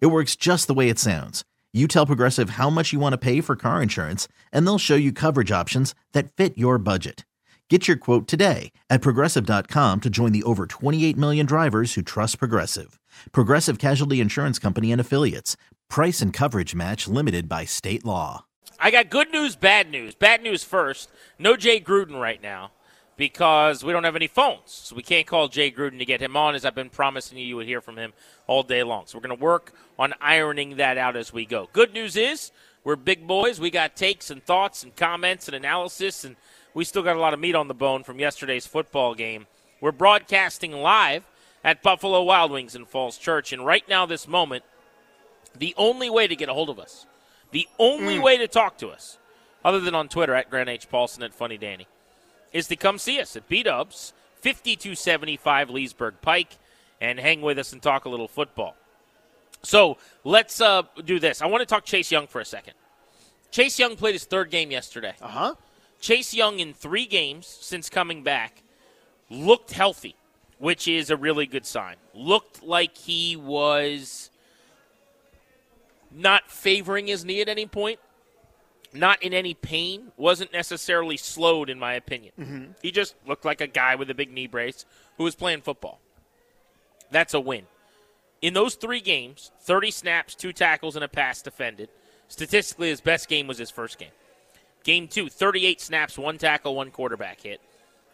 It works just the way it sounds. You tell Progressive how much you want to pay for car insurance, and they'll show you coverage options that fit your budget. Get your quote today at progressive.com to join the over 28 million drivers who trust Progressive. Progressive Casualty Insurance Company and Affiliates. Price and coverage match limited by state law. I got good news, bad news. Bad news first. No Jay Gruden right now because we don't have any phones. So we can't call Jay Gruden to get him on, as I've been promising you you would hear from him all day long. So we're going to work on ironing that out as we go. Good news is we're big boys. We got takes and thoughts and comments and analysis, and we still got a lot of meat on the bone from yesterday's football game. We're broadcasting live at Buffalo Wild Wings in Falls Church, and right now, this moment, the only way to get a hold of us, the only mm. way to talk to us, other than on Twitter at Grant H. Paulsen at Funny Danny, is to come see us at B Dubs, 5275 Leesburg Pike, and hang with us and talk a little football. So let's uh, do this. I want to talk Chase Young for a second. Chase Young played his third game yesterday. Uh huh. Chase Young, in three games since coming back, looked healthy, which is a really good sign. Looked like he was not favoring his knee at any point, not in any pain, wasn't necessarily slowed, in my opinion. Mm-hmm. He just looked like a guy with a big knee brace who was playing football. That's a win. In those three games, 30 snaps, two tackles, and a pass defended. Statistically, his best game was his first game. Game two, 38 snaps, one tackle, one quarterback hit.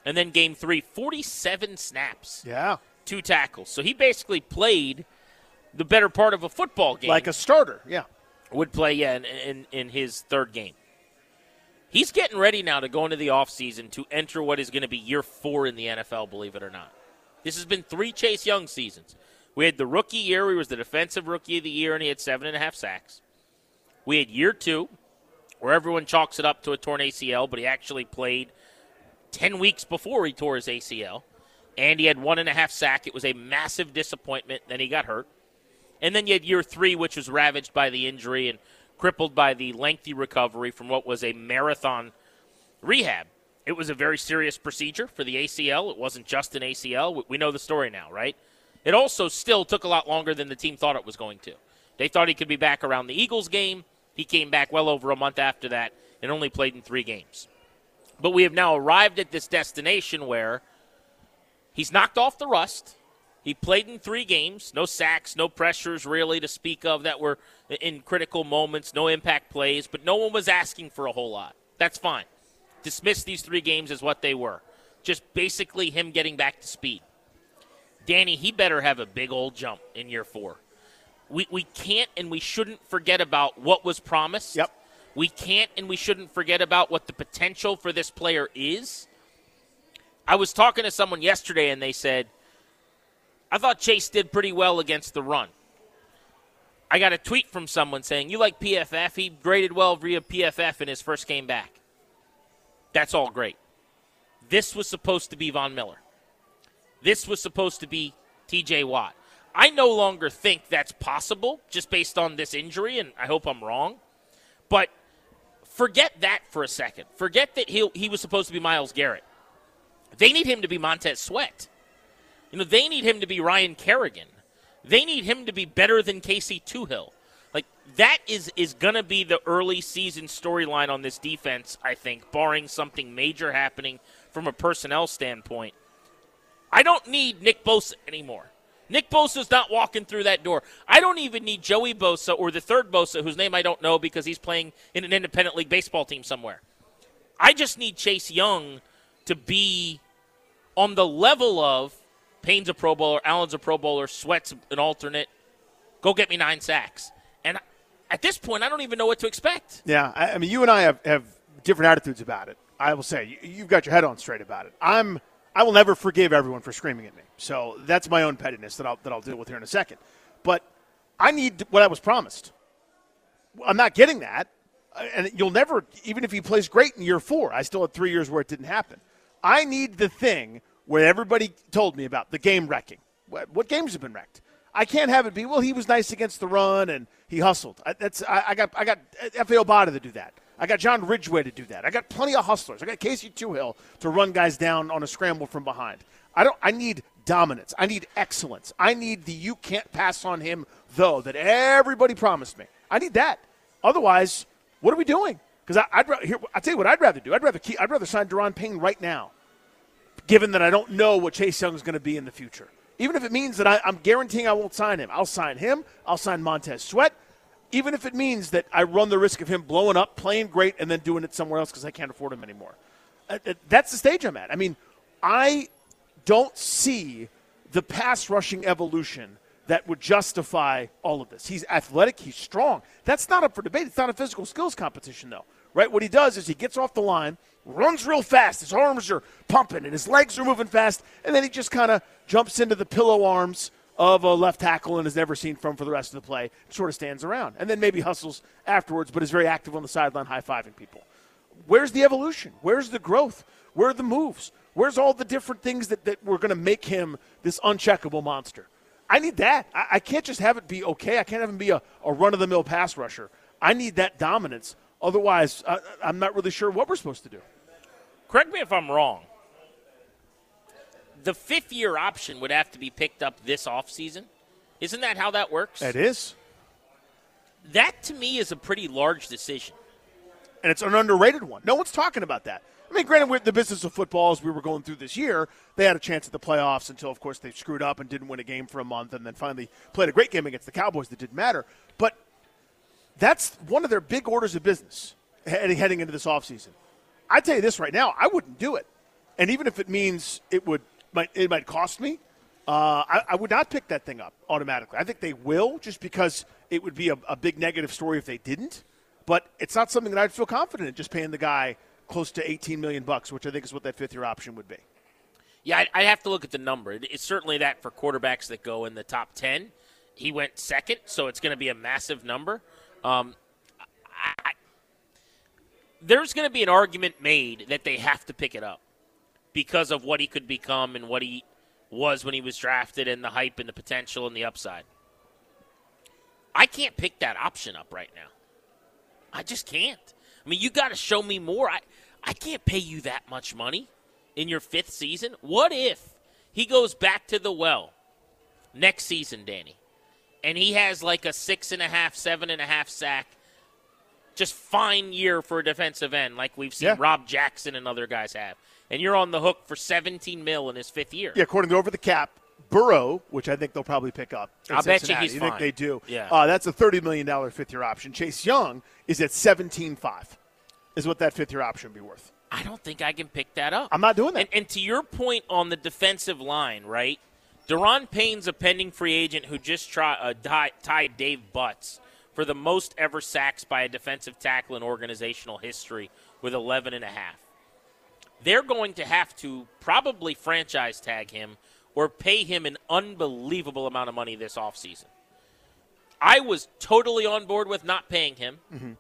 And then game three, 47 snaps. Yeah. Two tackles. So he basically played the better part of a football game. Like a starter, yeah would play yeah in, in, in his third game. He's getting ready now to go into the offseason to enter what is going to be year four in the NFL, believe it or not. This has been three Chase Young seasons. We had the rookie year, he was the defensive rookie of the year, and he had seven and a half sacks. We had year two, where everyone chalks it up to a torn ACL, but he actually played 10 weeks before he tore his ACL, and he had one and a half sack. It was a massive disappointment. Then he got hurt. And then you had year three, which was ravaged by the injury and crippled by the lengthy recovery from what was a marathon rehab. It was a very serious procedure for the ACL. It wasn't just an ACL. We know the story now, right? It also still took a lot longer than the team thought it was going to. They thought he could be back around the Eagles game. He came back well over a month after that and only played in three games. But we have now arrived at this destination where he's knocked off the rust. He played in three games, no sacks, no pressures really to speak of that were in critical moments, no impact plays, but no one was asking for a whole lot. That's fine. Dismiss these three games as what they were. Just basically him getting back to speed. Danny, he better have a big old jump in year four. We, we can't and we shouldn't forget about what was promised. Yep. We can't and we shouldn't forget about what the potential for this player is. I was talking to someone yesterday and they said – I thought Chase did pretty well against the run. I got a tweet from someone saying, You like PFF? He graded well via PFF in his first game back. That's all great. This was supposed to be Von Miller. This was supposed to be TJ Watt. I no longer think that's possible just based on this injury, and I hope I'm wrong. But forget that for a second. Forget that he, he was supposed to be Myles Garrett. They need him to be Montez Sweat. You know, they need him to be Ryan Kerrigan. They need him to be better than Casey Toohill. Like that is is going to be the early season storyline on this defense, I think, barring something major happening from a personnel standpoint. I don't need Nick Bosa anymore. Nick Bosa's not walking through that door. I don't even need Joey Bosa or the third Bosa, whose name I don't know because he's playing in an independent league baseball team somewhere. I just need Chase Young to be on the level of Payne's a Pro Bowler, Allen's a Pro Bowler, Sweat's an alternate. Go get me nine sacks. And at this point, I don't even know what to expect. Yeah, I, I mean, you and I have, have different attitudes about it. I will say you, you've got your head on straight about it. I'm I will never forgive everyone for screaming at me. So that's my own pettiness that I'll that I'll deal with here in a second. But I need what I was promised. I'm not getting that. Uh, and you'll never, even if he plays great in year four, I still had three years where it didn't happen. I need the thing where everybody told me about the game wrecking. What, what games have been wrecked? I can't have it be well. He was nice against the run and he hustled. I, that's I, I got I got uh, Efe Obada to do that. I got John Ridgeway to do that. I got plenty of hustlers. I got Casey Toohill to run guys down on a scramble from behind. I don't. I need dominance. I need excellence. I need the you can't pass on him though that everybody promised me. I need that. Otherwise, what are we doing? Because I'd rather here. I tell you what I'd rather do. I'd rather keep, I'd rather sign Daron Payne right now, given that I don't know what Chase Young is going to be in the future. Even if it means that I, I'm guaranteeing I won't sign him, I'll sign him. I'll sign Montez Sweat. Even if it means that I run the risk of him blowing up, playing great, and then doing it somewhere else because I can't afford him anymore. Uh, uh, that's the stage I'm at. I mean, I don't see the pass rushing evolution that would justify all of this. He's athletic, he's strong. That's not up for debate. It's not a physical skills competition, though. Right? What he does is he gets off the line, runs real fast, his arms are pumping, and his legs are moving fast, and then he just kind of jumps into the pillow arms of a left tackle and is never seen from for the rest of the play, sort of stands around. And then maybe hustles afterwards, but is very active on the sideline, high fiving people. Where's the evolution? Where's the growth? Where are the moves? Where's all the different things that, that were going to make him this uncheckable monster? I need that. I, I, can't just have it be okay. I can't have him be a, a run of the mill pass rusher. I need that dominance. Otherwise, I, I'm not really sure what we're supposed to do. Correct me if I'm wrong the fifth year option would have to be picked up this offseason. Isn't that how that works? It is. That to me is a pretty large decision. And it's an underrated one. No one's talking about that. I mean, granted, with the business of football as we were going through this year, they had a chance at the playoffs until, of course, they screwed up and didn't win a game for a month and then finally played a great game against the Cowboys that didn't matter. But that's one of their big orders of business heading into this offseason. I tell you this right now, I wouldn't do it. And even if it means it would might it might cost me. Uh, I, I, would not pick that thing up automatically. I think they will, just because it would be a, a, big negative story if they didn't. But it's not something that I'd feel confident in just paying the guy close to 18 million bucks, which I think is what that fifth year option would be. Yeah, I'd, I'd have to look at the number. It's certainly that for quarterbacks that go in the top 10. He went second, so it's going to be a massive number. Um, I, there's going to be an argument made that they have to pick it up because of what he could become and what he was when he was drafted and the hype and the potential and the upside. I can't pick that option up right now. I just can't. I mean, you got to show me more. I, I can't pay you that much money in your fifth season. What if he goes back to the well next season, Danny, and he has like a six and a half, seven and a half sack, just fine year for a defensive end, like we've seen yeah. Rob Jackson and other guys have and you're on the hook for 17 mil in his fifth year. Yeah, according to over the cap, Burrow, which I think they'll probably pick up. I bet you he's you fine. think they do? Yeah. Uh, that's a $30 million fifth year option. Chase Young is at 17.5 is what that fifth year option would be worth. I don't think I can pick that up. I'm not doing that. And, and to your point on the defensive line, right? Daron Payne's a pending free agent who just try, uh, tied Dave Butz for the most ever sacks by a defensive tackle in organizational history with 11 and a half they're going to have to probably franchise tag him or pay him an unbelievable amount of money this offseason. I was totally on board with not paying him. Mm-hmm.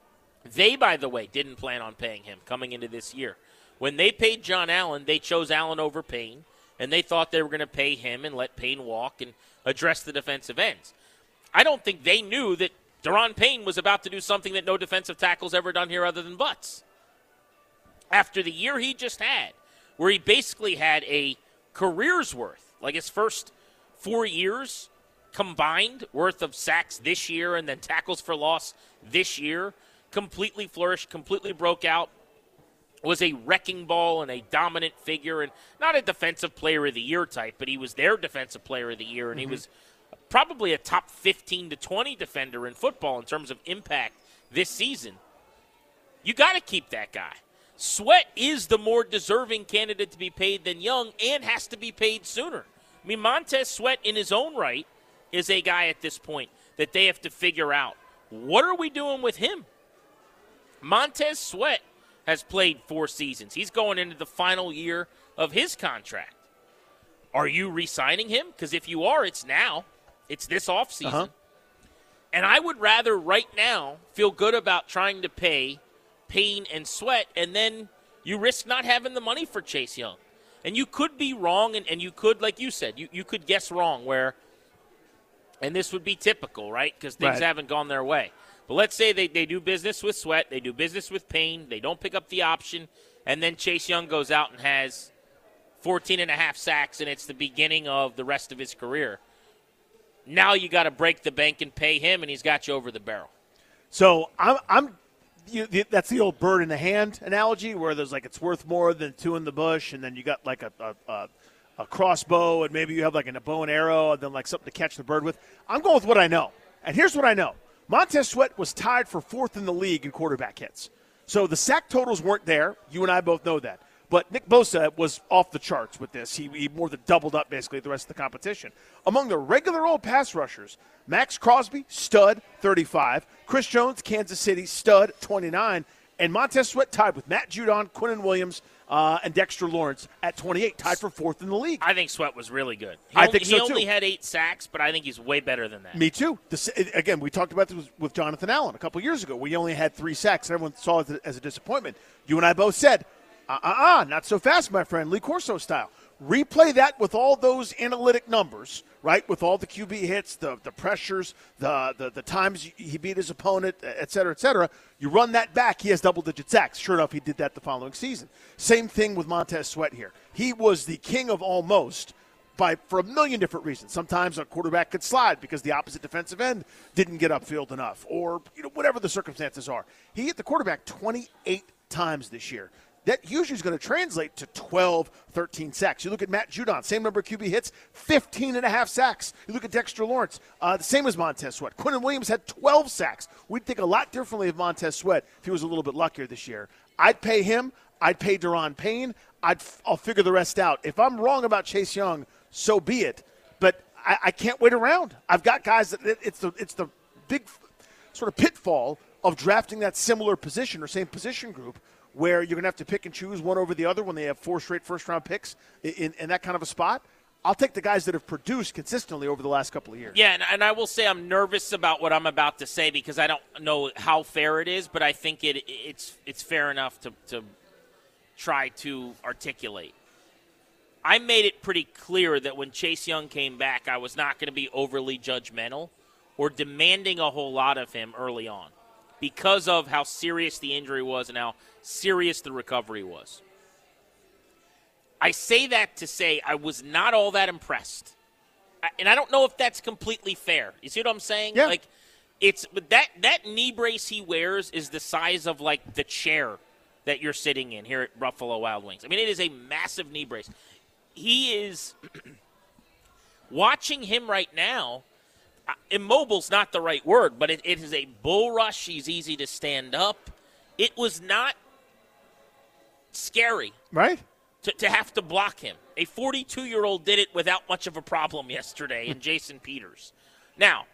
They, by the way, didn't plan on paying him coming into this year. When they paid John Allen, they chose Allen over Payne, and they thought they were going to pay him and let Payne walk and address the defensive ends. I don't think they knew that Daron Payne was about to do something that no defensive tackle's ever done here other than Butz after the year he just had, where he basically had a career's worth, like his first four years combined worth of sacks this year and then tackles for loss this year, completely flourished, completely broke out, was a wrecking ball and a dominant figure, and not a defensive player of the year type, but he was their defensive player of the year, and mm-hmm. he was probably a top 15 to 20 defender in football in terms of impact this season. You got to keep that guy. Sweat is the more deserving candidate to be paid than Young and has to be paid sooner. I mean, Montez Sweat, in his own right, is a guy at this point that they have to figure out what are we doing with him? Montez Sweat has played four seasons. He's going into the final year of his contract. Are you re signing him? Because if you are, it's now, it's this offseason. Uh-huh. And I would rather right now feel good about trying to pay Payne and Sweat, and then you risk not having the money for Chase Young. And you could be wrong, and, and you could, like you said, you, you could guess wrong where, and this would be typical, right? Because things Right. haven't gone their way. But let's say they, they do business with Sweat, they do business with Payne, they don't pick up the option, and then Chase Young goes out and has 14 and a half sacks, and it's the beginning of the rest of his career. Now you got to break the bank and pay him, and he's got you over the barrel. So I'm, I'm you, that's the old bird in the hand analogy where there's like it's worth more than two in the bush, and then you got like a, a, a, a crossbow, and maybe you have like a bow and arrow, and then like something to catch the bird with. I'm going with what I know, and here's what I know: Montez Sweat was tied for fourth in the league in quarterback hits. So the sack totals weren't there. You and I both know that. But Nick Bosa was off the charts with this. He, he more than doubled up basically the rest of the competition. Among the regular old pass rushers, Maxx Crosby, stud, 35. Chris Jones, Kansas City, stud, 29. And Montez Sweat tied with Matt Judon, Quinnen Williams, uh, and Dexter Lawrence at 28, tied for fourth in the league. I think Sweat was really good. He I only, think so, he only too. had eight sacks, but I think he's way better than that. Me too. This, again, we talked about this with- with Jonathan Allen a couple years ago. We only had three sacks, and everyone saw it as a disappointment. You and I both said, uh uh uh, not so fast, my friend, Lee Corso style. Replay that with all those analytic numbers, right? With all the QB hits, the, the pressures, the, the, the times he beat his opponent, et cetera, et cetera. You run that back, he has double digit sacks. Sure enough, he did that the following season. Same thing with Montez Sweat here. He was the king of almost by for a million different reasons. Sometimes a quarterback could slide because the opposite defensive end didn't get upfield enough, or you know whatever the circumstances are. He hit the quarterback 28 times this year. That usually is going to translate to 12, 13 sacks. You look at Matt Judon, same number of QB hits, 15 and a half sacks. You look at Dexter Lawrence, uh, the same as Montez Sweat. Quinnen Williams had 12 sacks. We'd think a lot differently of Montez Sweat if he was a little bit luckier this year. I'd pay him. I'd pay Daron Payne. I'd, I'll figure the rest out. If I'm wrong about Chase Young, so be it. But I, I can't wait around. I've got guys that it- it's the it's the big sort of pitfall of drafting that similar position or same position group where you're going to have to pick and choose one over the other when they have four straight first round picks in, in, that kind of a spot. I'll take the guys that have produced consistently over the last couple of years. Yeah, and, and I will say I'm nervous about what I'm about to say because I don't know how fair it is, but I think it it's it's fair enough to, to try to articulate. I made it pretty clear that when Chase Young came back, I was not going to be overly judgmental or demanding a whole lot of him early on because of how serious the injury was and how serious the recovery was. I say that to say I was not all that impressed. I- And I don't know if that's completely fair. You see what I'm saying? Yeah. Like it's but that that knee brace he wears is the size of like the chair that you're sitting in here at Buffalo Wild Wings. I mean, it is a massive knee brace. He is watching him right now. uh, Immobile's not the right word, but it, it is a bull rush. He's easy to stand up. It was not scary Right? to, to have to block him. A 42 year old did it without much of a problem yesterday in Jason Peters. Now,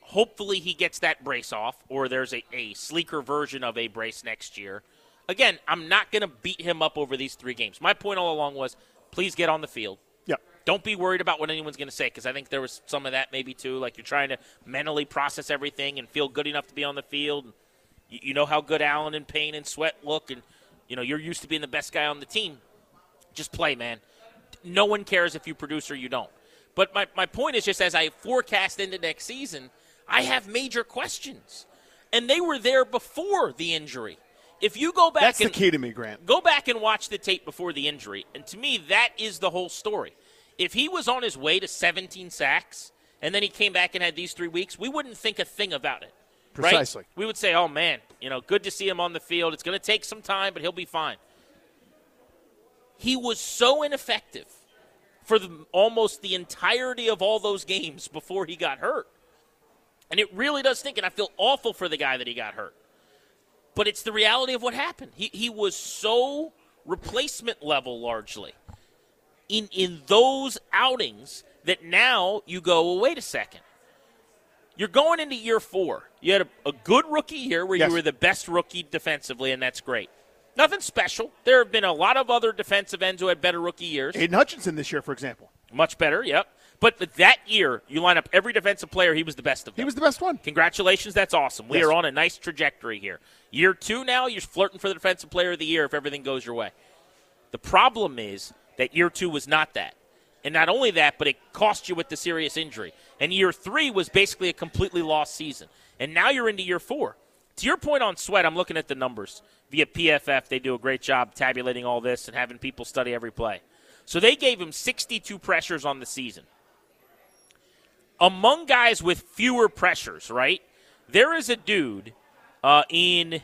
hopefully he gets that brace off, or there's a, a sleeker version of a brace next year. Again, I'm not going to beat him up over these three games. My point all along was please get on the field. Yep. Don't be worried about what anyone's going to say because I think there was some of that maybe too. Like you're trying to mentally process everything and feel good enough to be on the field. You, you know how good Allen and Payne and Sweat look, and you know you're used to being the best guy on the team. Just play, man. No one cares if you produce or you don't. But my, my point is just as I forecast into next season, I have major questions. And they were there before the injury. If you go back That's the and key to me, Grant. go back and watch the tape before the injury. And to me, that is the whole story. If he was on his way to 17 sacks and then he came back and had these three weeks, we wouldn't think a thing about it. right? Precisely. We would say, oh, man, you know, good to see him on the field. It's going to take some time, but he'll be fine. He was so ineffective for the, almost the entirety of all those games before he got hurt. And it really does stink, and I feel awful for the guy that he got hurt but it's the reality of what happened. He, he was so replacement level largely in in those outings that now you go, well, wait a second. You're going into year four. You had a, a good rookie year where Yes. you were the best rookie defensively, and that's great. Nothing special. There have been a lot of other defensive ends who had better rookie years. Aidan Hutchinson this year, for example. Much better, yep. But, that year, you line up every defensive player, he was the best of them. He was the best one. Congratulations, that's awesome. We Yes. are on a nice trajectory here. Year two now, you're flirting for the defensive player of the year if everything goes your way. The problem is that year two was not that. And not only that, but it cost you with the serious injury. And year three was basically a completely lost season. And now you're into year four. To your point on Sweat, I'm looking at the numbers via PFF. They do a great job tabulating all this and having people study every play. So they gave him 62 pressures on the season. Among guys with fewer pressures, right? There is a dude uh, in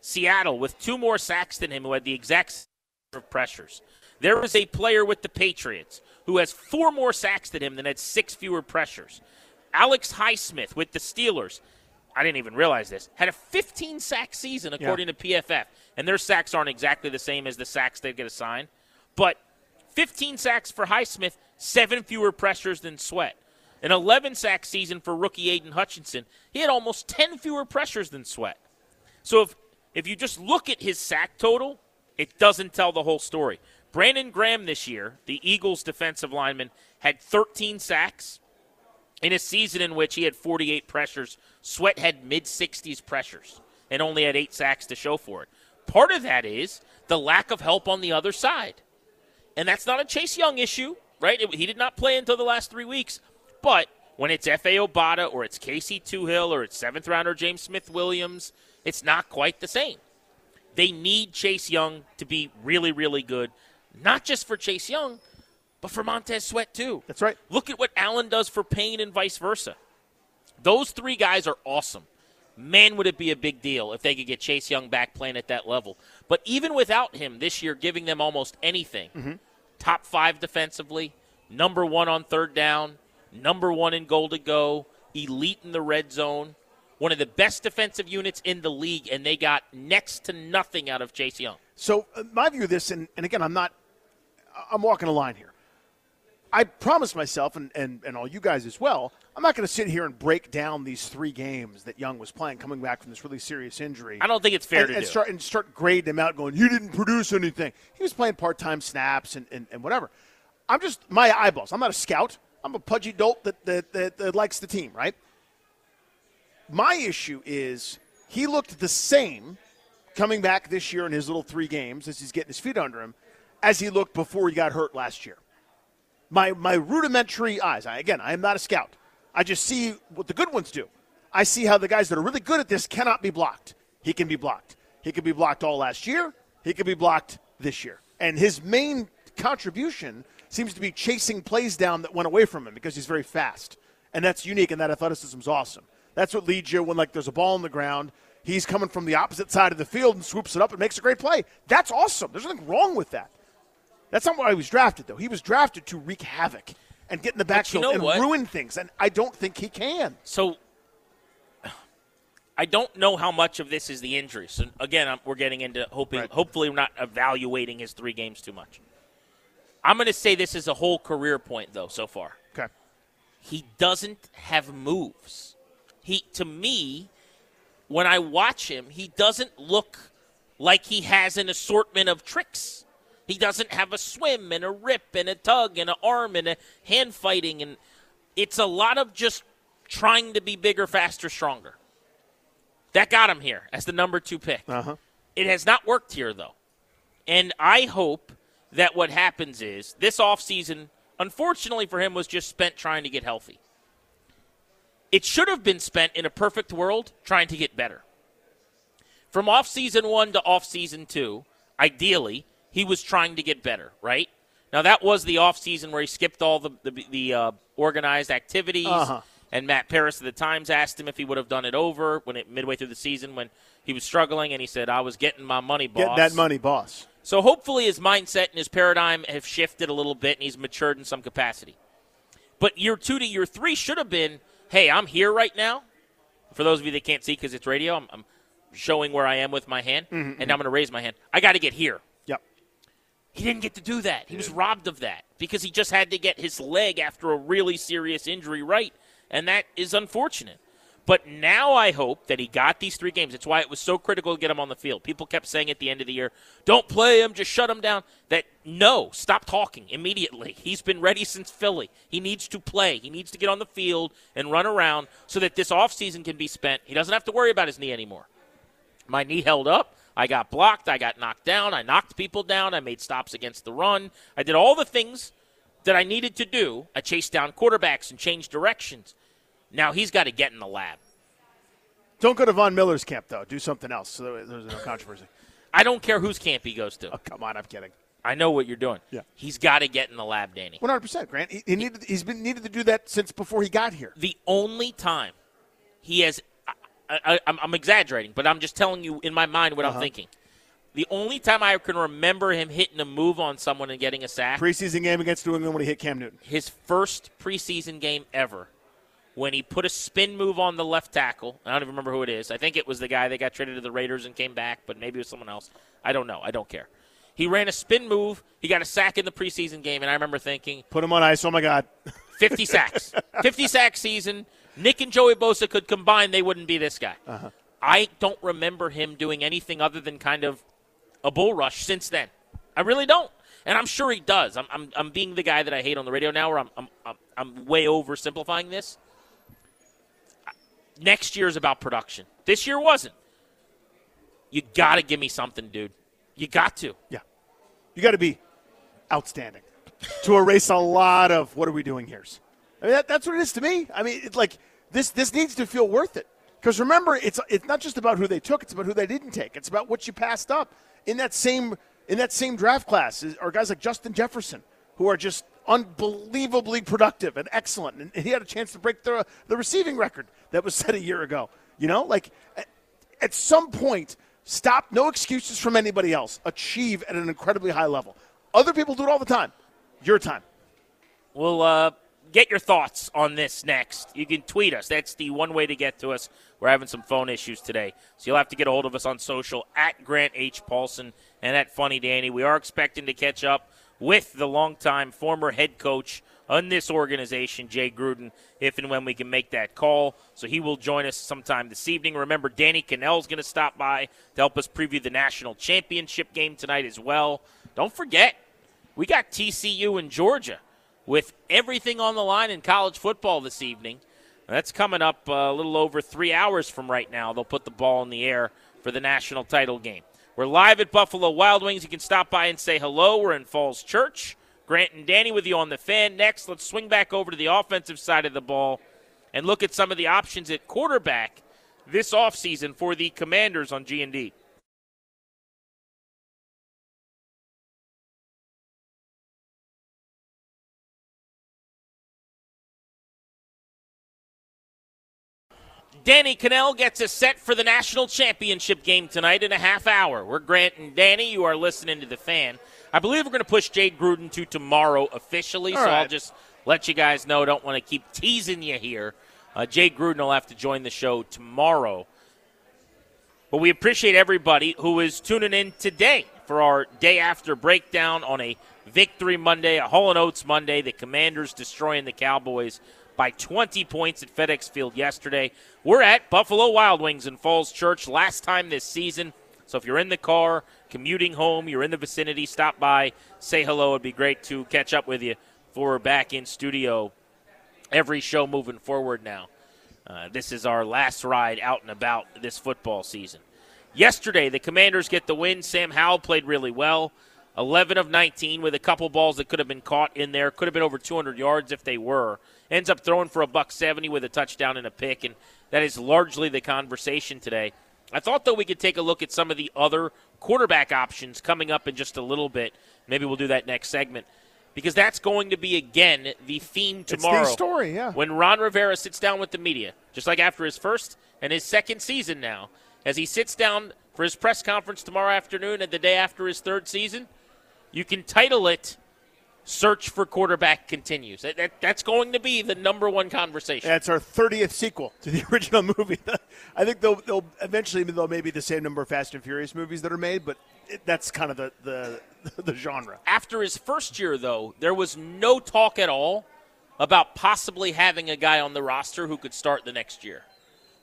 Seattle with two more sacks than him who had the exact same of pressures. There is a player with the Patriots who has four more sacks than him than had six fewer pressures. Alex Highsmith with the Steelers, I didn't even realize this, had a 15 sack season according to PFF. And their sacks aren't exactly the same as the sacks they get assigned. But 15 sacks for Highsmith, seven fewer pressures than Sweat. An 11 sack season for rookie Aidan Hutchinson. He had almost 10 fewer pressures than Sweat. So if if you just look at his sack total, it doesn't tell the whole story. Brandon Graham this year, the Eagles defensive lineman, had 13 sacks in a season in which he had 48 pressures. Sweat had mid 60s pressures and only had eight sacks to show for it. Part of that is the lack of help on the other side. And that's not a Chase Young issue, right? It- he did not play until the last three weeks. But when it's Efe Obada or it's Casey Toohill or it's seventh rounder James Smith Williams, it's not quite the same. They need Chase Young to be really, really good, not just for Chase Young, but for Montez Sweat too. That's right. Look at what Allen does for Payne and vice versa. Those three guys are awesome. Man, would it be a big deal if they could get Chase Young back playing at that level. But even without him this year, giving them almost anything top five defensively, number one on third down, number one in goal to go, elite in the red zone, one of the best defensive units in the league, and they got next to nothing out of Chase Young. So uh, my view of this, and, and again, I'm not, I'm walking a line here. I promised myself, and, and, and all you guys as well, I'm not going to sit here and break down these three games that Young was playing coming back from this really serious injury. I don't think it's fair and, to and do. start and start grading him out, going, "You didn't produce anything." He was playing part-time snaps and, and, and whatever. I'm just my eyeballs. I'm not a scout. I'm a pudgy dolt that, that, that, that likes the team, right? My issue is he looked the same coming back this year in his little three games as he's getting his feet under him as he looked before he got hurt last year. My my rudimentary eyes. I, again, I am not a scout. I just see what the good ones do. I see how the guys that are really good at this cannot be blocked. He can be blocked. He could be blocked all last year. He could be blocked this year. And his main contribution seems to be chasing plays down that went away from him because he's very fast. And that's unique and that athleticism is awesome. That's what leads you when like there's a ball on the ground, he's coming from the opposite side of the field and swoops it up and makes a great play. That's awesome. There's nothing wrong with that. That's not why he was drafted, though. He was drafted to wreak havoc and get in the you backfield know and what? ruin things. And I don't think he can. So I don't know how much of this is the injury. So again, I'm, we're getting into hoping. Right. Hopefully, we're not evaluating his three games too much. I'm going to say this is a whole career point, though. So far, Okay. he doesn't have moves. He, to me, when I watch him, he doesn't look like he has an assortment of tricks. He doesn't have a swim and a rip and a tug and an arm and a hand fighting, and it's a lot of just trying to be bigger, faster, stronger. That got him here as the number two pick. Uh-huh. It has not worked here, though. And I hope that what happens is this offseason, unfortunately for him, was just spent trying to get healthy. It should have been spent in a perfect world trying to get better. From offseason one to offseason two, ideally, he was trying to get better, right? Now, that was the offseason where he skipped all the, the, the uh, organized activities. Uh-huh. And Matt Paras of the Times asked him if he would have done it over when it midway through the season when he was struggling, and he said, "I was getting my money, boss." Get that money, boss. So hopefully his mindset and his paradigm have shifted a little bit, and he's matured in some capacity. But year two to year three should have been, "Hey, I'm here right now." For those of you that can't see because it's radio, I'm, I'm showing where I am with my hand, and now I'm going to raise my hand. I got to get here. He didn't get to do that. He was robbed of that because he just had to get his leg after a really serious injury right, and that is unfortunate. But now I hope that he got these three games. That's why it was so critical to get him on the field. People kept saying at the end of the year, don't play him, just shut him down. That no, stop talking immediately. He's been ready since Philly. He needs to play. He needs to get on the field and run around so that this offseason can be spent. He doesn't have to worry about his knee anymore. My knee held up. I got blocked. I got knocked down. I knocked people down. I made stops against the run. I did all the things that I needed to do. I chased down quarterbacks and changed directions. Now he's got to get in the lab. Don't go to Von Miller's camp, though. Do something else so there's no controversy. I don't care whose camp he goes to. Oh, come on, I'm kidding. I know what you're doing. Yeah. He's got to get in the lab, Danny. 100%, Grant. He, he needed, he's been needed to do that since before he got here. The only time he has, I, am exaggerating, but I'm just telling you in my mind what uh-huh. I'm thinking. The only time I can remember him hitting a move on someone and getting a sack. Preseason game against New England when he hit Cam Newton. His first preseason game ever when he put a spin move on the left tackle. I don't even remember who it is. I think it was the guy that got traded to the Raiders and came back, but maybe it was someone else. I don't know. I don't care. He ran a spin move. He got a sack in the preseason game, and I remember thinking, "Put him on ice." Oh my God, 50 sacks, 50 sack season. Nick and Joey Bosa could combine; they wouldn't be this guy. Uh-huh. I don't remember him doing anything other than kind of a bull rush since then. I really don't, and I'm sure he does. I'm, I'm, I'm being the guy that I hate on the radio now, where I'm, I'm, I'm, I'm way oversimplifying this next year is about production. This year wasn't. You got to give me something, dude. You got to. Yeah. You got to be outstanding to erase a lot of what are we doing here. I mean, that, that's what it is to me. I mean, it's like this this needs to feel worth it. Because remember, it's it's not just about who they took; it's about who they didn't take. It's about what you passed up in that same in that same draft class. Are guys like Justin Jefferson who are just unbelievably productive and excellent. And he had a chance to break the, the receiving record that was set a year ago. You know, like at some point, stop, no excuses from anybody else. Achieve at an incredibly high level. Other people do it all the time. Your time. We'll uh, get your thoughts on this next. You can tweet us. That's the one way to get to us. We're having some phone issues today. So you'll have to get a hold of us on social at Grant H. Paulsen and at Funny Danny. We are expecting to catch up with the longtime former head coach on this organization, Jay Gruden, if and when we can make that call. So he will join us sometime this evening. Remember, Danny Kanell is going to stop by to help us preview the national championship game tonight as well. Don't forget, we got TCU in Georgia with everything on the line in college football this evening. That's coming up uh, a little over three hours from right now. They'll put the ball in the air for the national title game. We're live at Buffalo Wild Wings. You can stop by and say hello. We're in Falls Church. Grant and Danny with you on the fan. Next, let's swing back over to the offensive side of the ball and look at some of the options at quarterback this offseason for the Commanders on G&D. Danny Kanell gets us set for the national championship game tonight in a half hour. We're Grant and Danny. You are listening to the fan. I believe we're going to push Jay Gruden to tomorrow officially, All so right. I'll just let you guys know. Don't want to keep teasing you here. Uh, Jay Gruden will have to join the show tomorrow. But we appreciate everybody who is tuning in today for our day after breakdown on a Victory Monday, a Hall and Oates Monday. The Commanders destroying the Cowboys by 20 points at FedEx Field yesterday. We're at Buffalo Wild Wings in Falls Church last time this season. So if you're in the car, commuting home, you're in the vicinity, stop by, say hello. It'd be great to catch up with you for we're back in studio every show moving forward now. Uh, this is our last ride out and about this football season. Yesterday, the Commanders get the win. Sam Howell played really well. 11 of 19 with a couple balls that could have been caught in there. Could have been over 200 yards if they were. Ends up throwing for a buck 70 with a touchdown and a pick, and that is largely the conversation today. I thought though we could take a look at some of the other quarterback options coming up in just a little bit. Maybe we'll do that next segment because that's going to be again the theme tomorrow. The story, yeah. When Ron Rivera sits down with the media, just like after his first and his second season now, as he sits down for his press conference tomorrow afternoon and the day after his third season, you can title it search for quarterback continues. That, that, that's going to be the number one conversation. That's our 30th sequel to the original movie. I think they'll, they'll eventually they'll maybe the same number of Fast and Furious movies that are made, but it, that's kind of the, the, the genre. After his first year, though, there was no talk at all about possibly having a guy on the roster who could start the next year.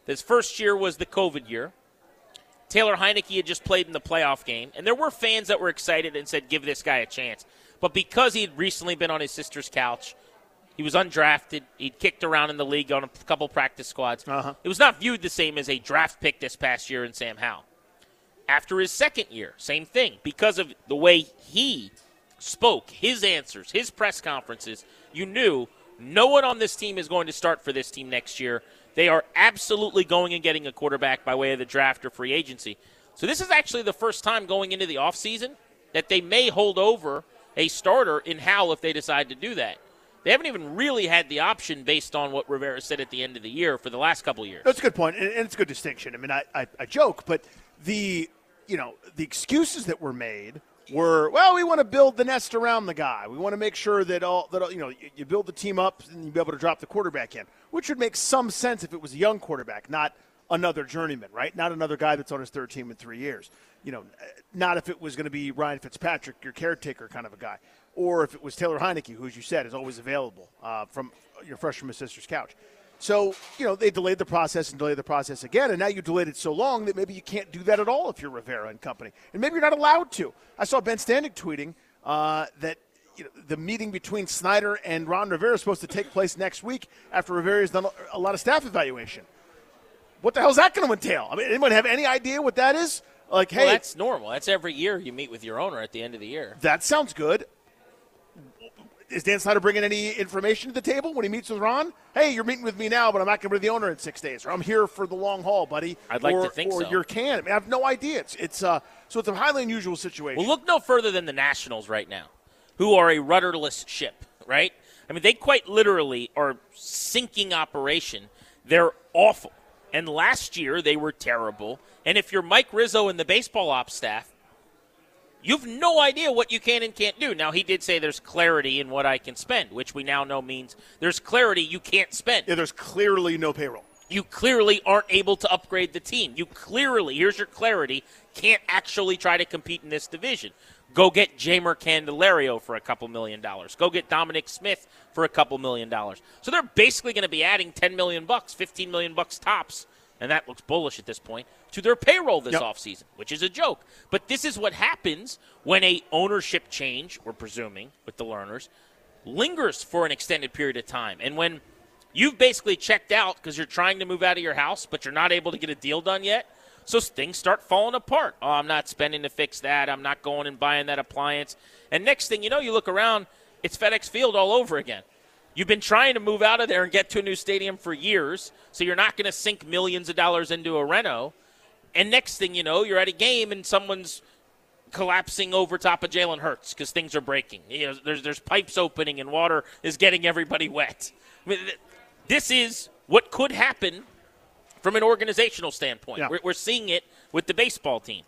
His first year was the COVID year. Taylor Heinicke had just played in the playoff game, and there were fans that were excited and said, "Give this guy a chance." But because he had recently been on his sister's couch, he was undrafted. He'd kicked around in the league on a couple practice squads. Uh-huh. It was not viewed the same as a draft pick this past year in Sam Howell. After his second year, same thing. Because of the way he spoke, his answers, his press conferences, you knew no one on this team is going to start for this team next year. They are absolutely going and getting a quarterback by way of the draft or free agency. So this is actually the first time going into the offseason that they may hold over a starter in Howell if they decide to do that. They haven't even really had the option based on what Rivera said at the end of the year for the last couple years. That's a good point, and it's a good distinction. I mean, I, I, I joke, but the you know the excuses that were made were well, we want to build the nest around the guy. We want to make sure that all that all, you know you build the team up and you be able to drop the quarterback in, which would make some sense if it was a young quarterback, not another journeyman, right? Not another guy that's on his third team in three years. You know, not if it was going to be Ryan Fitzpatrick, your caretaker kind of a guy, or if it was Taylor Heinicke, who, as you said, is always available uh, from your fresh from his sister's couch. So, you know, they delayed the process and delayed the process again, and now you delayed it so long that maybe you can't do that at all if you're Rivera and company. And maybe you're not allowed to. I saw Ben Standig tweeting uh, that you know, the meeting between Snyder and Ron Rivera is supposed to take place next week after Rivera has done a lot of staff evaluation. What the hell is that going to entail? I mean, anyone have any idea what that is? Like, hey, Well, that's normal. That's every year you meet with your owner at the end of the year. that sounds good. Is Dan Snyder bringing any information to the table when he meets with Ron? Hey, you're meeting with me now, but I'm not going to be the owner in six days, or I'm here for the long haul, buddy. I'd like or, to think or so. you're can. I mean, I have no idea. It's it's uh, so it's a highly unusual situation. Well, look no further than the Nationals right now, who are a rudderless ship, right? I mean, they quite literally are sinking operation. They're awful. And last year they were terrible. And if you're Mike Rizzo and the baseball ops staff, you've no idea what you can and can't do. Now, he did say there's clarity in what I can spend, which we now know means there's clarity you can't spend. yeah, there's clearly no payroll. You clearly aren't able to upgrade the team. You clearly, here's your clarity, can't actually try to compete in this division. Go get Jeimer Candelario for a couple million dollars. Go get Dominic Smith for a couple million dollars. So they're basically going to be adding 10 million bucks, 15 million bucks tops, and that looks bullish at this point, to their payroll this Yep. offseason, which is a joke. But this is what happens when a ownership change, we're presuming, with the Lerners, lingers for an extended period of time. And when you've basically checked out because you're trying to move out of your house, but you're not able to get a deal done yet. So things start falling apart. Oh, I'm not spending to fix that. I'm not going and buying that appliance. And next thing you know, you look around, it's FedEx Field all over again. You've been trying to move out of there and get to a new stadium for years, so you're not going to sink millions of dollars into a reno. And next thing you know, you're at a game and someone's collapsing over top of Jalen Hurts because things are breaking. You know, there's there's pipes opening and water is getting everybody wet. I mean, th- this is what could happen from an organizational standpoint. Yeah. We're, we're seeing it with the baseball team.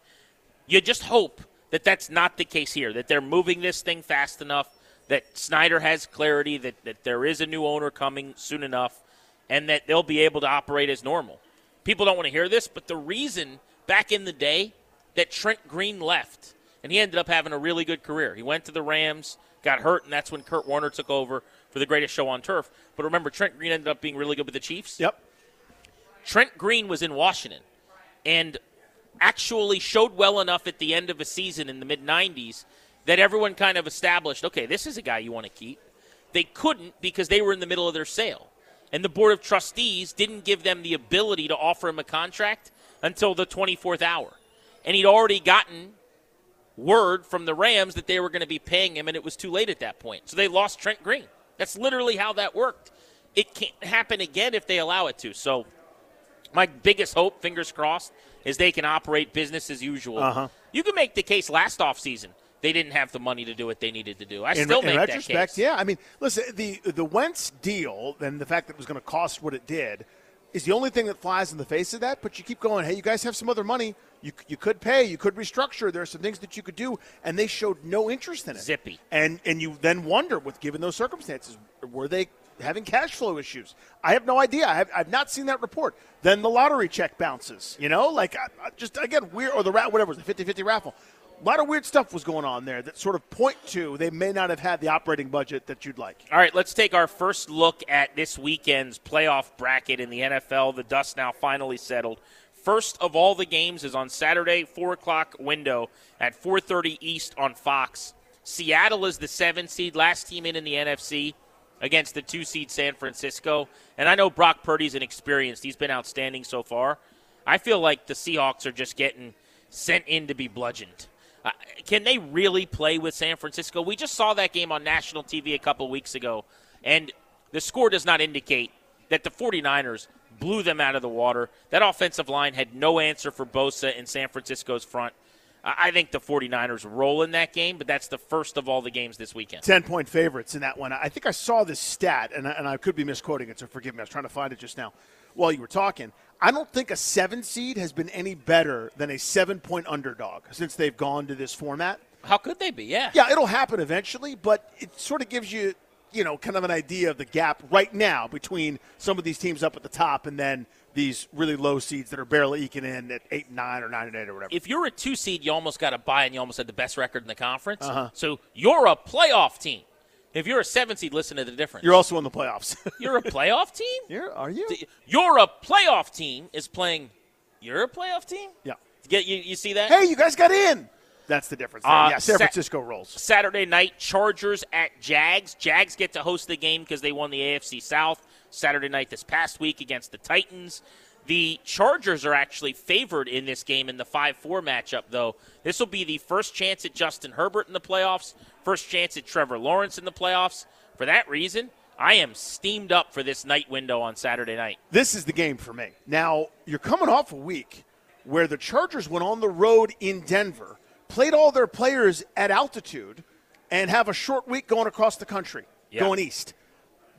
You just hope that that's not the case here. That they're moving this thing fast enough. That Snyder has clarity. That that there is a new owner coming soon enough, and that they'll be able to operate as normal. People don't want to hear this, but the reason back in the day that Trent Green left, and he ended up having a really good career. He went to the Rams, got hurt, and that's when Kurt Warner took over for the greatest show on turf. But remember, Trent Green ended up being really good with the Chiefs. Yep. Trent Green was in Washington and actually showed well enough at the end of a season in the mid 90s that everyone kind of established okay, this is a guy you want to keep. They couldn't because they were in the middle of their sale. And the Board of Trustees didn't give them the ability to offer him a contract until the 24th hour. And he'd already gotten word from the Rams that they were going to be paying him, and it was too late at that point. So they lost Trent Green. That's literally how that worked. It can't happen again if they allow it to. So my biggest hope, fingers crossed, is they can operate business as usual. Uh-huh. You can make the case last offseason they didn't have the money to do what they needed to do. I in, still in make retrospect, that case. yeah. I mean, listen, the the Wentz deal and the fact that it was going to cost what it did is the only thing that flies in the face of that. But you keep going. Hey, you guys have some other money. You you could pay. You could restructure. There are some things that you could do, and they showed no interest in it. Zippy. And and you then wonder, with given those circumstances, were they having cash flow issues? I have no idea. I have, I've not seen that report. Then the lottery check bounces. You know, like I, I just again weird or the rat whatever the 50-50 raffle A lot of weird stuff was going on there that sort of point to they may not have had the operating budget that you'd like. All right, let's take our first look at this weekend's playoff bracket in the NFL. The dust now finally settled. First of all the games is on Saturday, four o'clock window at 4:30 East on Fox. Seattle is the seven seed, last team in in the NFC against the two seed San Francisco. And I know Brock Purdy's inexperienced; he's been outstanding so far. I feel like the Seahawks are just getting sent in to be bludgeoned. Uh, can they really play with San Francisco? We just saw that game on national TV a couple weeks ago, and the score does not indicate that the 49ers blew them out of the water. That offensive line had no answer for Bosa in San Francisco's front. I think the 49ers roll in that game, but that's the first of all the games this weekend. 10 point favorites in that one. I think I saw this stat, and I, and I could be misquoting it, so forgive me. I was trying to find it just now while you were talking. I don't think a seven seed has been any better than a seven point underdog since they've gone to this format. How could they be? Yeah. Yeah, it'll happen eventually, but it sort of gives you, you know, kind of an idea of the gap right now between some of these teams up at the top and then these really low seeds that are barely eking in at eight and nine or nine and eight or whatever. If you're a two seed, you almost got to bye and you almost had the best record in the conference. Uh-huh. So you're a playoff team. If you're a seven seed, listen to the difference. You're also in the playoffs. you're a playoff team? You're, are you? You're a playoff team is playing. You're a playoff team? Yeah. Get you, you see that? Hey, you guys got in. That's the difference. Uh, yeah, San Francisco Sa- rolls. Saturday night, Chargers at Jags. Jags get to host the game because they won the AFC South Saturday night this past week against the Titans. The Chargers are actually favored in this game in the 5 4 matchup, though. This will be the first chance at Justin Herbert in the playoffs, first chance at Trevor Lawrence in the playoffs. For that reason, I am steamed up for this night window on Saturday night. This is the game for me. Now, you're coming off a week where the Chargers went on the road in Denver, played all their players at altitude, and have a short week going across the country, going east.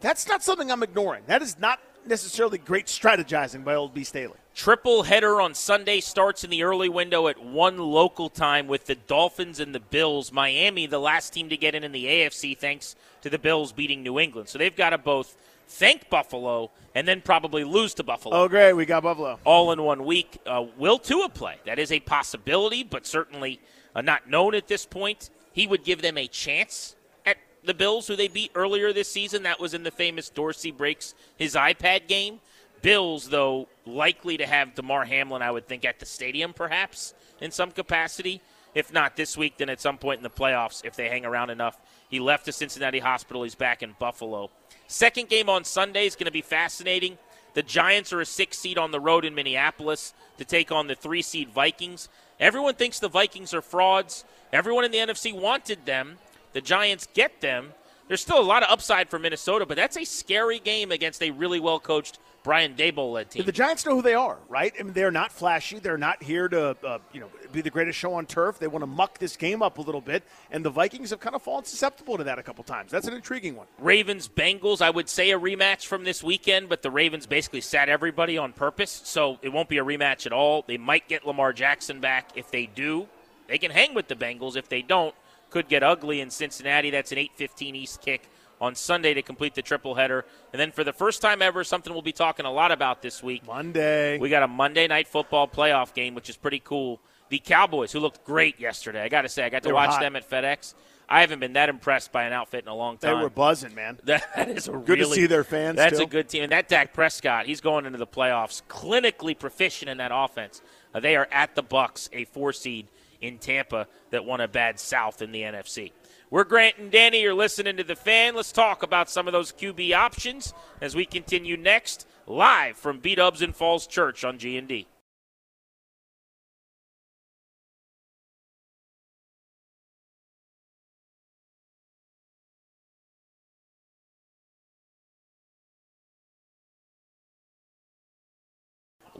That's not something I'm ignoring. That is not necessarily great strategizing by old B. Staley. Triple header on Sunday starts in the early window at one local time with the Dolphins and the Bills. Miami, the last team to get in in the AFC, thanks to the Bills beating New England. So they've got to both thank Buffalo and then probably lose to Buffalo. Oh, great. We got Buffalo. All in one week. Uh, will Tua play? That is a possibility, but certainly uh, not known at this point. He would give them a chance at the Bills, who they beat earlier this season. That was in the famous Dorsey breaks his iPad game. Bills, though, likely to have Damar Hamlin, I would think, at the stadium perhaps in some capacity. If not this week, then at some point in the playoffs, if they hang around enough. He left the Cincinnati hospital. He's back in Buffalo. Second game on Sunday is going to be fascinating. The Giants are a six seed on the road in Minneapolis to take on the three seed Vikings. Everyone thinks the Vikings are frauds. Everyone in the NFC wanted them the Giants get them. There's still a lot of upside for Minnesota, but that's a scary game against a really well coached Brian Daboll led team. The Giants know who they are, right? I mean, they're not flashy. They're not here to, uh, you know, be the greatest show on turf. They want to muck this game up a little bit, and the Vikings have kind of fallen susceptible to that a couple times. That's an intriguing one. Ravens Bengals, I would say a rematch from this weekend, but the Ravens basically sat everybody on purpose, so it won't be a rematch at all. They might get Lamar Jackson back. If they do, they can hang with the Bengals. If they don't, could get ugly in Cincinnati. That's an 8:15 East kick on Sunday to complete the triple header. And then for the first time ever, something we'll be talking a lot about this week. Monday. We got a Monday night football playoff game, which is pretty cool. The Cowboys, who looked great yesterday. I got to say, I got to watch them at FedEx. I haven't been that impressed by an outfit in a long time. They were buzzing, man. that is a good really, to see their fans. That's a good team, and that Dak Prescott, he's going into the playoffs, clinically proficient in that offense. Uh, they are at the Bucks, a four seed in Tampa that won a bad South in the NFC. We're Grant and Danny. You're listening to The Fan. Let's talk about some of those QB options as we continue next, live from B Dubs in Falls Church on G&D.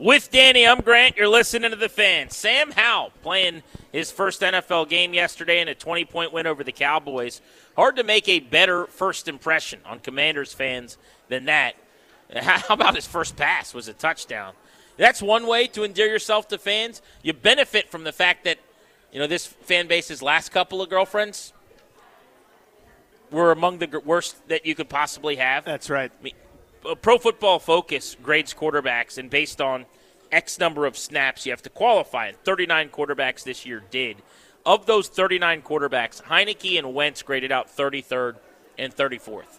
With Danny, I'm Grant. You're listening to the fan. Sam Howell playing his first NFL game yesterday in a 20 point win over the Cowboys. Hard to make a better first impression on Commanders fans than that. How about his first pass was a touchdown? That's one way to endear yourself to fans. You benefit from the fact that, you know, this fan base's last couple of girlfriends were among the worst that you could possibly have. That's right. I mean, Pro Football Focus grades quarterbacks, and based on X number of snaps, you have to qualify. And 39 quarterbacks this year did. Of those 39 quarterbacks, Heinicke and Wentz graded out 33rd and 34th.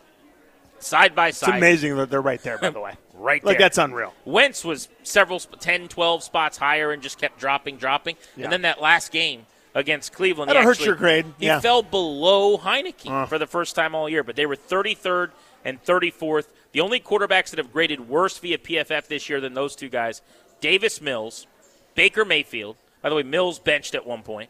Side by side. It's amazing that they're right there, by the way. Right there. Like, there. that's unreal. Wentz was several, sp- 10, 12 spots higher and just kept dropping, dropping. Yeah. And then that last game against Cleveland, That'll he hurt your grade. He Yeah. fell below Heinicke uh. for the first time all year, but they were 33rd and 34th. The only quarterbacks that have graded worse via PFF this year than those two guys, Davis Mills, Baker Mayfield. By the way, Mills benched at one point.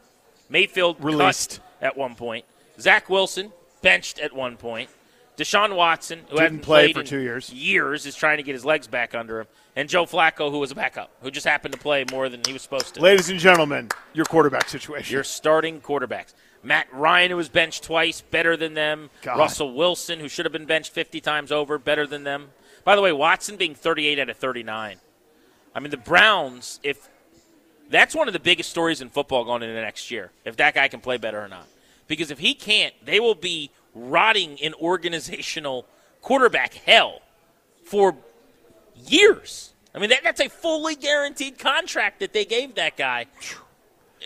Mayfield Released. at one point. Zach Wilson benched at one point. Deshaun Watson, who Didn't hadn't play played for in two years. years, is trying to get his legs back under him. And Joe Flacco, who was a backup, who just happened to play more than he was supposed to. Ladies and gentlemen, your quarterback situation. Your starting quarterbacks. Matt Ryan, who was benched twice, better than them. God. Russell Wilson, who should have been benched 50 times over, better than them. By the way, Watson being 38 out of 39. I mean, the Browns, if that's one of the biggest stories in football going into next year, if that guy can play better or not. Because if he can't, they will be rotting in organizational quarterback hell for years. I mean, that, that's a fully guaranteed contract that they gave that guy.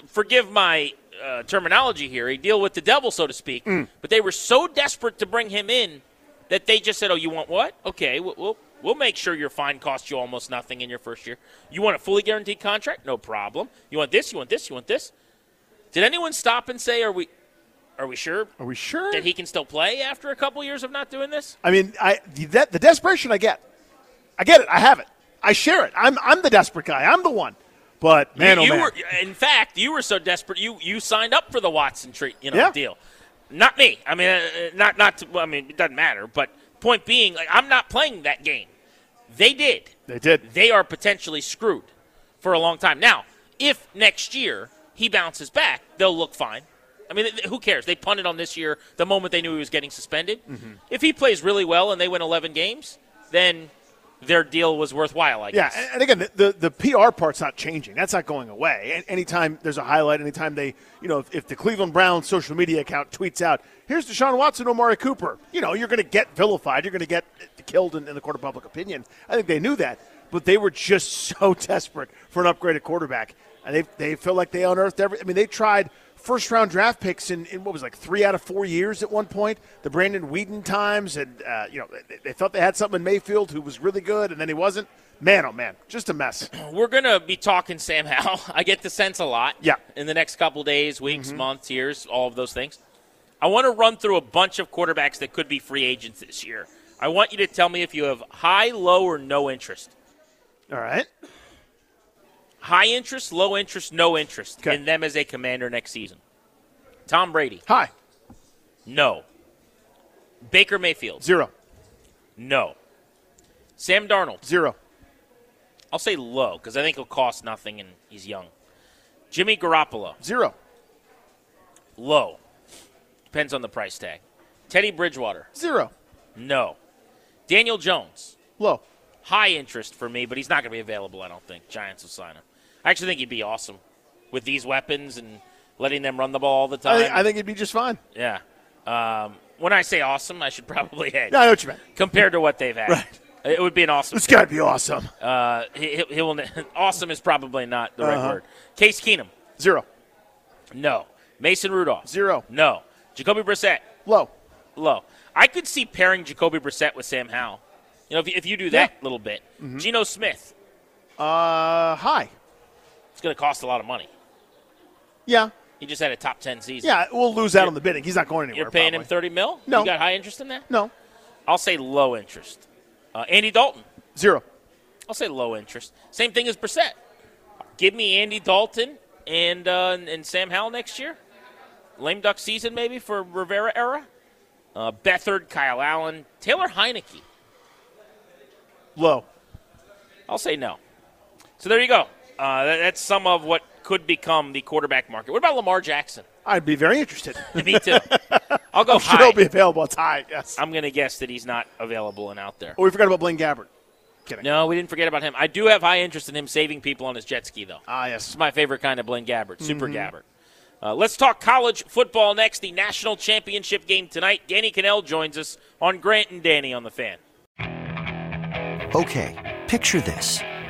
Forgive my uh, terminology here, a deal with the devil, so to speak. But they were so desperate to bring him in that they just said, "Oh, you want what? Okay, we'll we'll, we'll make sure your fine costs you almost nothing in your first year. You want a fully guaranteed contract? No problem. You want this? You want this? You want this?" Did anyone stop and say, "Are we, are we sure Are we sure? that he can still play after a couple years of not doing this?" I mean, I the, that, the desperation I get. I get it. I have it. I share it. I'm I'm the desperate guy. I'm the one. But man, you, oh you man, were, in fact, you were so desperate you you signed up for the Watson treat, you know, Yeah. deal. Not me. I mean, uh, not not. To, I mean, it doesn't matter. But point being, like, I'm not playing that game. They did. they did. They are potentially screwed for a long time. Now, if next year he bounces back, they'll look fine. I mean, who cares? They punted on this year the moment they knew he was getting suspended. Mm-hmm. If he plays really well and they win 11 games, then their deal was worthwhile. I Yeah, guess. and- and again, the, the the PR part's not changing. That's not going away. Anytime there's a highlight, anytime they, you know, if, if the Cleveland Browns social media account tweets out, "Here's Deshaun Watson, Amari Cooper," you know, you're going to get vilified. You're going to get killed in, in the court of public opinion. I think they knew that, but they were just so desperate for an upgraded quarterback, and they they feel like they unearthed every. I mean, they tried first round draft picks in, in what was like three out of four years at one point. The Brandon Weeden times, and uh, you know, they, they thought they had something in Mayfield who was really good, and then he wasn't. Man, oh man, just a mess. We're going to be talking Sam Howell. I get the sense a lot. Yeah. Mm-hmm. In the next couple days, weeks, months, years, all of those things. I want to run through a bunch of quarterbacks that could be free agents this year. I want you to tell me if you have high, low, or no interest. All right. High interest, low interest, no interest Okay. in them as a commander next season. Tom Brady, Hi. no. Baker Mayfield, Zero. no. Sam Darnold, Zero. I'll say low because I think he'll cost nothing and he's young. Jimmy Garoppolo, Zero. low. Depends on the price tag. Teddy Bridgewater, Zero. no. Daniel Jones, Low. high interest for me, but he's not going to be available, I don't think. Giants will sign him. I actually think he'd be awesome with these weapons and letting them run the ball all the time. I think, I think it'd be just fine. yeah. Um, when I say awesome, I should probably No, I know what you meant. compared to what they've had. Right. It would be an awesome. This guy'd be awesome. Uh, he, he will. Awesome is probably not the right Uh-huh. word. Case Keenum, Zero. no. Mason Rudolph, Zero. no. Jacoby Brissett, Low. low. I could see pairing Jacoby Brissett with Sam Howell. You know, if, you- if you do that Yeah. little bit, Mm-hmm. Geno Smith, Uh, high. It's going to cost a lot of money. Yeah. He just had a top ten season. Yeah, we'll lose out on the bidding. He's not going anywhere. You're paying him thirty mil. No. You got high interest in that? No. I'll say low interest. Uh, Andy Dalton. Zero. I'll say low interest. Same thing as Brissett. Give me Andy Dalton and uh, and- and Sam Howell next year. Lame duck season maybe for Rivera era. Uh, Beathard, Kyle Allen, Taylor Heinicke. Low. I'll say no. So there you go. Uh, that, that's some of what could become the quarterback market. What about Lamar Jackson? I'd be very interested. Me too. I'll go I'm sure high. he'll be available. It's high. Yes. I'm going to guess that he's not available and out there. Oh, we forgot about Blaine Gabbert. Kidding. No, we didn't forget about him. I do have high interest in him saving people on his jet ski, though. Ah, yes. It's my favorite kind of Blaine Gabbert, Super Mm-hmm. Gabbert. Uh, let's talk college football next. The national championship game tonight. Danny Kanell joins us on Grant and Danny on the fan. Okay, picture this.